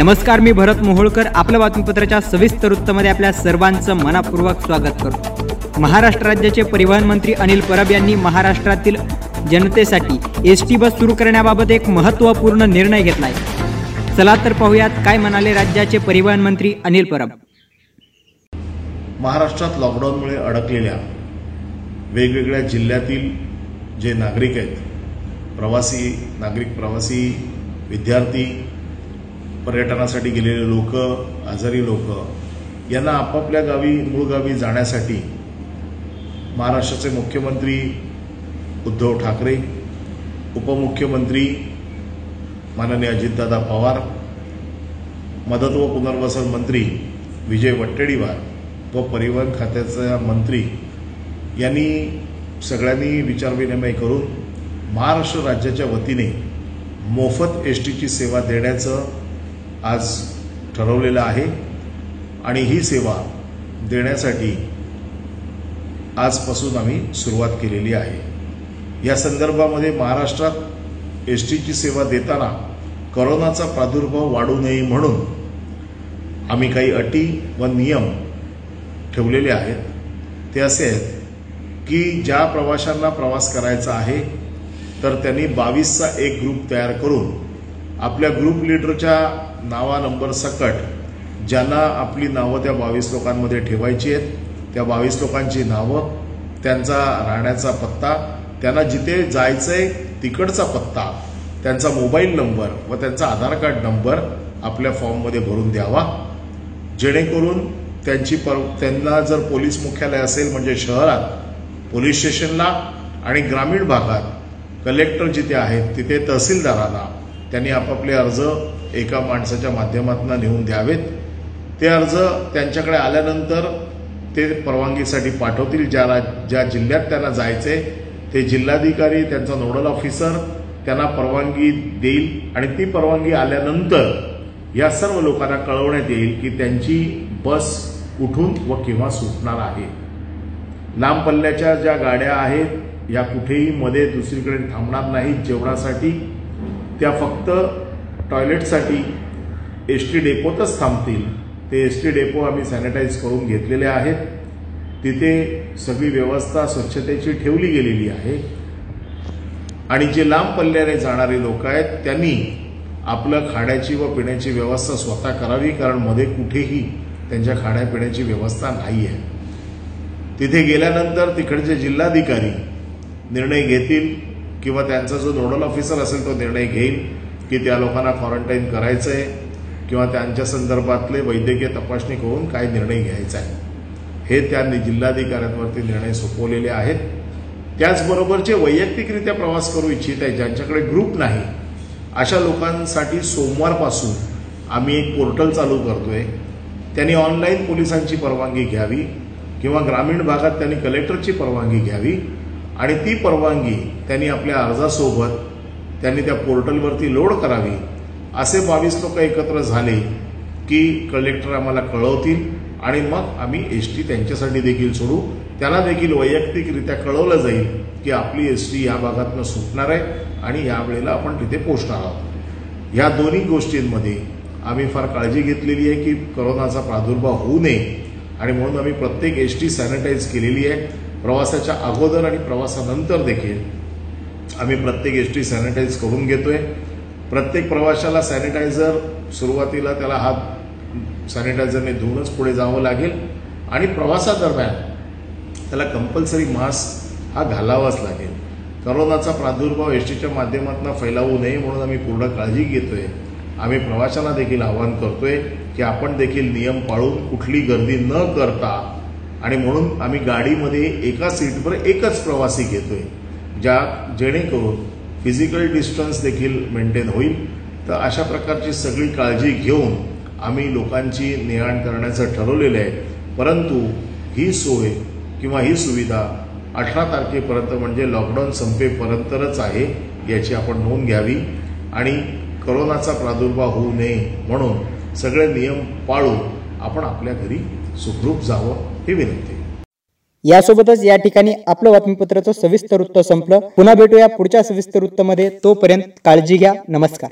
नमस्कार मी भरत मोहोळकर. आपल्या बातमीपत्राच्या सविस्तर वृत्तामध्ये आपल्या सर्वांचं मनापूर्वक स्वागत करतो. महाराष्ट्र राज्याचे परिवहन मंत्री अनिल परब यांनी महाराष्ट्रातील जनतेसाठी एस टी बस सुरू करण्याबाबत एक महत्त्वपूर्ण निर्णय घेतला आहे चला तर पाहूयात काय म्हणाले राज्याचे परिवहन मंत्री अनिल परब. महाराष्ट्रात लॉकडाऊनमुळे अडकलेल्या वेगवेगळ्या जिल्ह्यातील जे नागरिक आहेत प्रवासी नागरिक प्रवासी विद्यार्थी पर्यटनासाठी गेलेले लोक आजारी लोक यांना आपापल्या गावी मूळ गावी जाण्यासाठी महाराष्ट्राचे मुख्यमंत्री उद्धव ठाकरे उपमुख्यमंत्री माननीय अजितदादा पवार मदत व पुनर्वसन मंत्री विजय वट्टेडीवार व परिवहन खात्याचा मंत्री यांनी सगळ्यांनी विचारविनिमय करून महाराष्ट्र राज्याच्या वतीने मोफत एस टीची सेवा देण्याचं आज ठरवलेलं आहे. आणि ही सेवा देण्यासाठी आजपासून आम्ही सुरुवात केलेली आहे. या संदर्भामध्ये महाराष्ट्रात एस टीची सेवा देताना करोनाचा प्रादुर्भाव वाढू नये म्हणून आम्ही काही अटी व नियम ठेवलेले आहेत. ते असे आहेत की ज्या प्रवाशांना प्रवास करायचा आहे तर त्यांनी बावीसचा एक ग्रुप तयार करून आपल्या ग्रुप लिडरच्या नावा नंबर सकट ज्यांना आपली नावं त्या बावीस लोकांमध्ये ठेवायची आहेत त्या बावीस लोकांची नावं त्यांचा राहण्याचा पत्ता त्यांना जिथे जायचंय तिकडचा पत्ता त्यांचा मोबाईल नंबर व त्यांचा आधार कार्ड नंबर आपल्या फॉर्ममध्ये भरून द्यावा. जेणेकरून त्यांची पर त्यांना जर पोलीस मुख्यालय असेल म्हणजे शहरात पोलीस स्टेशनला आणि ग्रामीण भागात कलेक्टर जिथे आहेत तिथे तहसीलदाराला त्यांनी आपापले अर्ज एका माणसाच्या माध्यमातून नेऊन द्यावेत. ते अर्ज त्यांच्याकडे आल्यानंतर ते परवानगीसाठी पाठवतील. ज्या ज्या जिल्ह्यात त्यांना जायचे ते जिल्हाधिकारी त्यांचा नोडल ऑफिसर त्यांना परवानगी देईल आणि ती परवानगी आल्यानंतर या सर्व लोकांना कळवण्यात येईल की त्यांची बस कुठून व केव्हा सुटणार आहे. लांब पल्ल्याच्या ज्या गाड्या आहेत या कुठेही मध्ये दुसरीकडे थांबणार नाहीत जेवणासाठी. त्या फक्त टॉयलेटसाठी एस टी डेपोतच थांबतील. ते एस टी डेपो आम्ही सॅनिटाईज करून घेतलेले आहेत. तिथे सगळी व्यवस्था स्वच्छतेची ठेवली गेलेली आहे. आणि जे लांब पल्ल्याने जाणारे लोक आहेत त्यांनी आपलं खाण्याची व पिण्याची व्यवस्था स्वतः करावी कारण मध्ये कुठेही त्यांच्या खाण्यापिण्याची व्यवस्था नाही आहे. तिथे गेल्यानंतर तिकडचे जिल्हाधिकारी निर्णय घेतील किंवा त्यांचा जो नोडल ऑफिसर असेल तो निर्णय घेईल. की त्या लोकांना क्वारंटाईन करायचं आहे किंवा त्यांच्या संदर्भातले वैद्यकीय तपासणी करून काय निर्णय घ्यायचा आहे. हे त्या जिल्हाधिकाऱ्यांवरती निर्णय सोपवलेले आहेत. त्याचबरोबर जे वैयक्तिकरित्या प्रवास करू इच्छित आहे ज्यांच्याकडे ग्रुप नाही अशा लोकांसाठी सोमवारपासून आम्ही एक पोर्टल चालू करतोय. त्यांनी ऑनलाईन पोलिसांची परवानगी घ्यावी किंवा ग्रामीण भागात त्यांनी कलेक्टरची परवानगी घ्यावी आणि ती परवानगी त्यांनी आपल्या अर्जासोबत त्यांनी त्या पोर्टलवरती लोड करावी. असे बावीस लोक एकत्र झाले की कलेक्टर आम्हाला कळवतील आणि मग आम्ही एस टी त्यांच्यासाठी देखील सोडू. त्यांना देखील वैयक्तिकरित्या कळवलं जाईल की आपली एस टी या भागातनं सुटणार आहे आणि या वेळेला आपण तिथे पोचणार आहोत. या दोन्ही गोष्टींमध्ये आम्ही फार काळजी घेतलेली आहे की करोनाचा प्रादुर्भाव होऊ नये आणि म्हणून आम्ही प्रत्येक एस टी सॅनिटाईज केलेली आहे. प्रवासाच्या अगोदर आणि प्रवासानंतर देखील आम्ही प्रत्येक एस टी सॅनिटाईज करून घेतोय. प्रत्येक प्रवाशाला सॅनिटायझर सुरुवातीला त्याला हात सॅनिटायझरने धुवूनच पुढे जावं लागेल. आणि प्रवासादरम्यान त्याला कंपल्सरी मास्क हा घालावाच लागेल. करोनाचा प्रादुर्भाव एस टीच्या माध्यमातून फैलावू नये म्हणून आम्ही पूर्ण काळजी घेतोय. आम्ही प्रवाशांना देखील आवाहन करतोय की आपण देखील नियम पाळून कुठली गर्दी न करता आणि म्हणून आम्ही गाडीमध्ये एका सीटवर एकच प्रवासी घेतोय. ज्या जेणेकरून फिजिकल डिस्टन्स देखील मेंटेन होईल तर अशा प्रकारची सगळी काळजी घेऊन आम्ही लोकांची ने करण्याचं ठरवलेलं आहे. परंतु ही सोय किंवा ही सुविधा अठरा तारखेपर्यंत म्हणजे लॉकडाऊन संपेपर्यंतच आहे याची आपण नोंद घ्यावी. आणि करोनाचा प्रादुर्भाव होऊ नये म्हणून सगळे नियम पाळून आपण आपल्या घरी सुखरूप जावं ही विनंती. यासोबतच या ठिकाणी आपलं बातमीपत्राचं सविस्तर वृत्त संपलं. पुन्हा भेटूया पुढच्या सविस्तर वृत्तमध्ये. तोपर्यंत काळजी घ्या. नमस्कार.